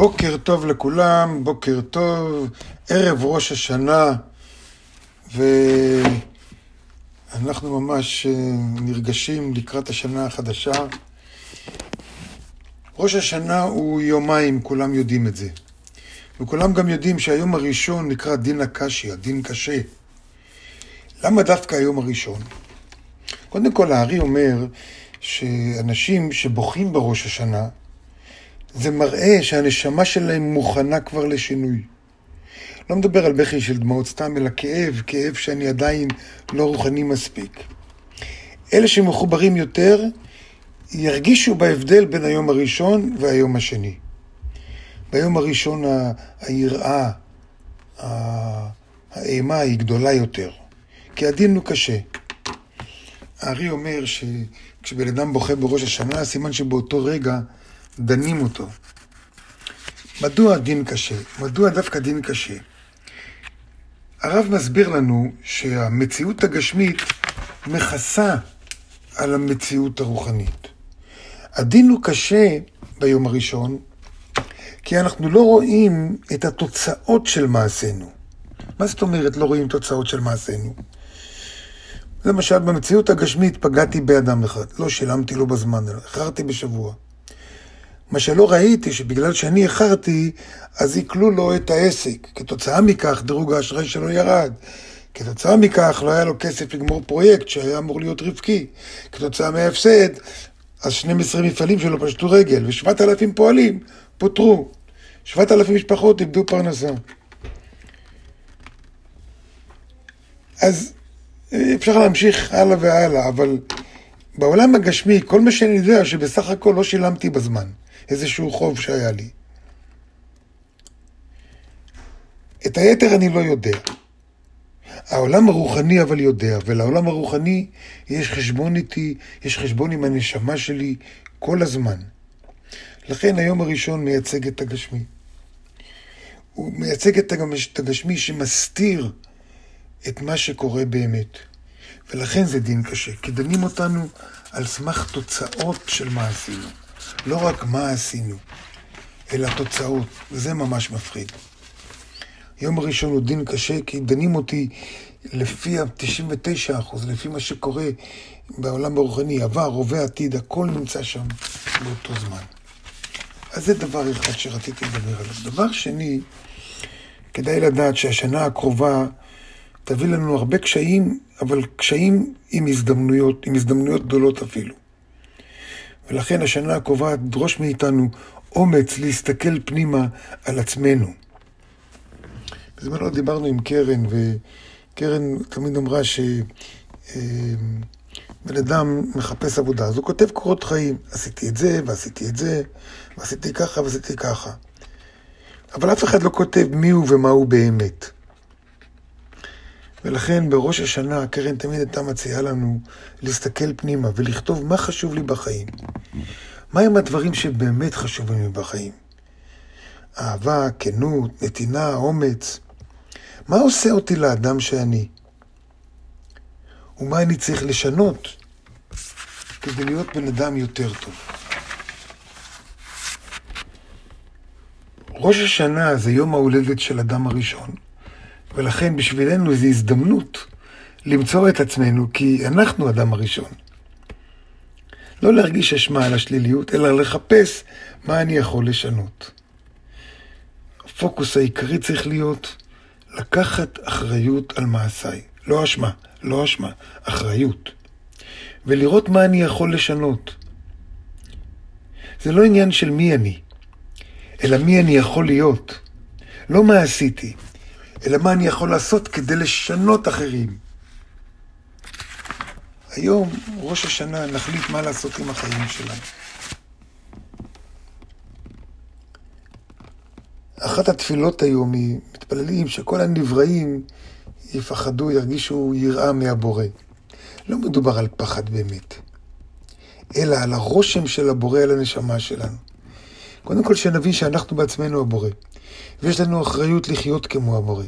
בוקר טוב לכולם, בוקר טוב, ערב ראש השנה, ואנחנו ממש אה, נרגשים לקראת השנה החדשה. ראש השנה הוא יומיים, כולם יודעים את זה. וכולם גם יודעים שהיום הראשון נקרא דין הקשיא, דין קשה. למה דווקא היום הראשון? קודם כל, הארי אומר שאנשים שבוכים בראש השנה, זה מראה שהנשמה שלהם מוכנה כבר לשינוי. לא מדבר על בכי של דמעות סתם, אלא כאב, כאב שאני עדיין לא רוחני מספיק. אלה שמחוברים יותר, ירגישו בהבדל בין היום הראשון והיום השני. ביום הראשון היראה, האימה היא גדולה יותר, כי הדין הוא קשה. הארי אומר שכשבן אדם בוכה בראש השנה, סימן שבאותו רגע דנים אותו. מדוע דין קשה? מדוע דווקא דין קשה? הרב מסביר לנו שהמציאות הגשמית מכסה על המציאות הרוחנית. הדין הוא קשה ביום הראשון, כי אנחנו לא רואים את התוצאות של מעשינו. מה זאת אומרת לא רואים תוצאות של מעשינו? למשל, במציאות הגשמית פגעתי באדם אחד, לא שילמתי לו בזמן, איחרתי בשבוע. מה שלא ראיתי, שבגלל שאני איחרתי, אז עיקלו לו את העסק. כתוצאה מכך, דירוג האשראי שלו ירד. כתוצאה מכך, לא היה לו כסף לגמור פרויקט שהיה אמור להיות רווחי. כתוצאה מההפסד, אז 12 מפעלים שלו פשטו רגל, ו-7,000 פועלים פוטרו. 7,000 משפחות איבדו פרנסה. אז אפשר להמשיך הלאה והלאה, אבל בעולם הגשמי, כל מה שאני יודע, שבסך הכל לא שילמתי בזמן. איזשהו חוב שהיה לי. את היתר אני לא יודע. העולם הרוחני אבל יודע, ולעולם הרוחני יש חשבון איתי, יש חשבון עם הנשמה שלי כל הזמן. לכן היום הראשון מייצג את הגשמי. הוא מייצג את הגשמי שמסתיר את מה שקורה באמת. ולכן זה דין קשה, כי דנים אותנו על סמך תוצאות של מעשינו. לא רק מה עשינו, אלא תוצאות, וזה ממש מפחיד. יום הראשון הוא דין קשה, כי דנים אותי לפי ה-99%, לפי מה שקורה בעולם הרוחני, עבר, הווה, עתיד, הכל נמצא שם באותו זמן. אז זה דבר אחד שרציתי לדבר עליו. דבר שני, כדאי לדעת שהשנה הקרובה תביא לנו הרבה קשיים, אבל קשיים עם הזדמנויות, עם הזדמנויות גדולות אפילו. ולכן השנה הקרובה תדרוש מאיתנו אומץ להסתכל פנימה על עצמנו. בזמנו דיברנו עם קרן, וקרן תמיד אמרה שבן אדם מחפש עבודה, אז הוא כותב קורות חיים. עשיתי את זה, ועשיתי את זה, ועשיתי ככה, ועשיתי ככה. אבל אף אחד לא כותב מי הוא ומה הוא באמת. ולכן בראש השנה הקרן תמיד הייתה מציעה לנו להסתכל פנימה ולכתוב מה חשוב לי בחיים. מהם הדברים שבאמת חשובים לי בחיים? אהבה, כנות, נתינה, אומץ. מה עושה אותי לאדם שאני? ומה אני צריך לשנות כדי להיות בן אדם יותר טוב? ראש השנה זה יום ההולדת של אדם הראשון. ולכן בשבילנו זו הזדמנות למצוא את עצמנו, כי אנחנו אדם הראשון. לא להרגיש אשמה על השליליות, אלא לחפש מה אני יכול לשנות. הפוקוס העיקרי צריך להיות לקחת אחריות על מעשיי. לא אשמה, לא אשמה, אחריות. ולראות מה אני יכול לשנות. זה לא עניין של מי אני, אלא מי אני יכול להיות. לא מה עשיתי, אלא מה אני יכול לעשות כדי לשנות אחרים. היום, ראש השנה, נחליט מה לעשות עם החיים שלנו. אחת התפילות היום היא, מתפללים שכל הנבראים יפחדו, ירגישו יראה מהבורא. לא מדובר על פחד באמת, אלא על הרושם של הבורא על הנשמה שלנו. קודם כל שנבין שאנחנו בעצמנו הבורא. ויש לנו אחריות לחיות כמו הבורא.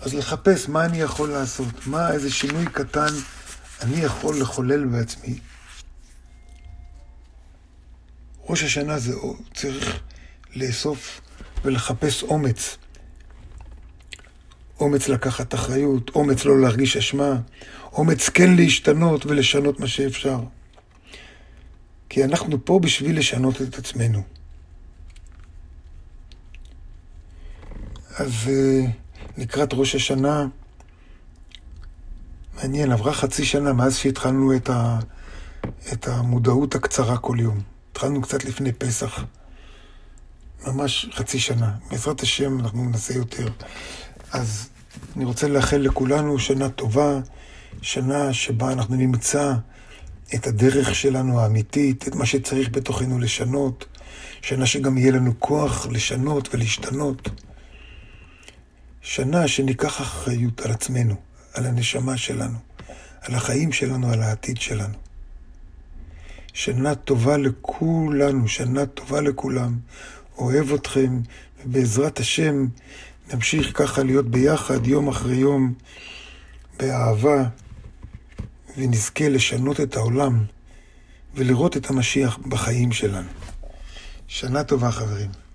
אז לחפש מה אני יכול לעשות, מה איזה שינוי קטן אני יכול לחולל בעצמי. ראש השנה זה צריך לאסוף ולחפש אומץ. אומץ לקחת אחריות, אומץ לא להרגיש אשמה, אומץ כן להשתנות ולשנות מה שאפשר. כי אנחנו פה בשביל לשנות את עצמנו. אז אה, לקראת ראש השנה, מעניין, עברה חצי שנה מאז שהתחלנו את, ה, את המודעות הקצרה כל יום. התחלנו קצת לפני פסח. ממש חצי שנה. בעזרת השם אנחנו ננסה יותר. אז אני רוצה לאחל לכולנו שנה טובה, שנה שבה אנחנו נמצא את הדרך שלנו האמיתית, את מה שצריך בתוכנו לשנות, שנה שגם יהיה לנו כוח לשנות ולהשתנות. שנה שניקח אחריות על עצמנו, על הנשמה שלנו, על החיים שלנו, על העתיד שלנו. שנה טובה לכולנו, שנה טובה לכולם. אוהב אתכם, ובעזרת השם נמשיך ככה להיות ביחד יום אחרי יום באהבה, ונזכה לשנות את העולם ולראות את המשיח בחיים שלנו. שנה טובה, חברים.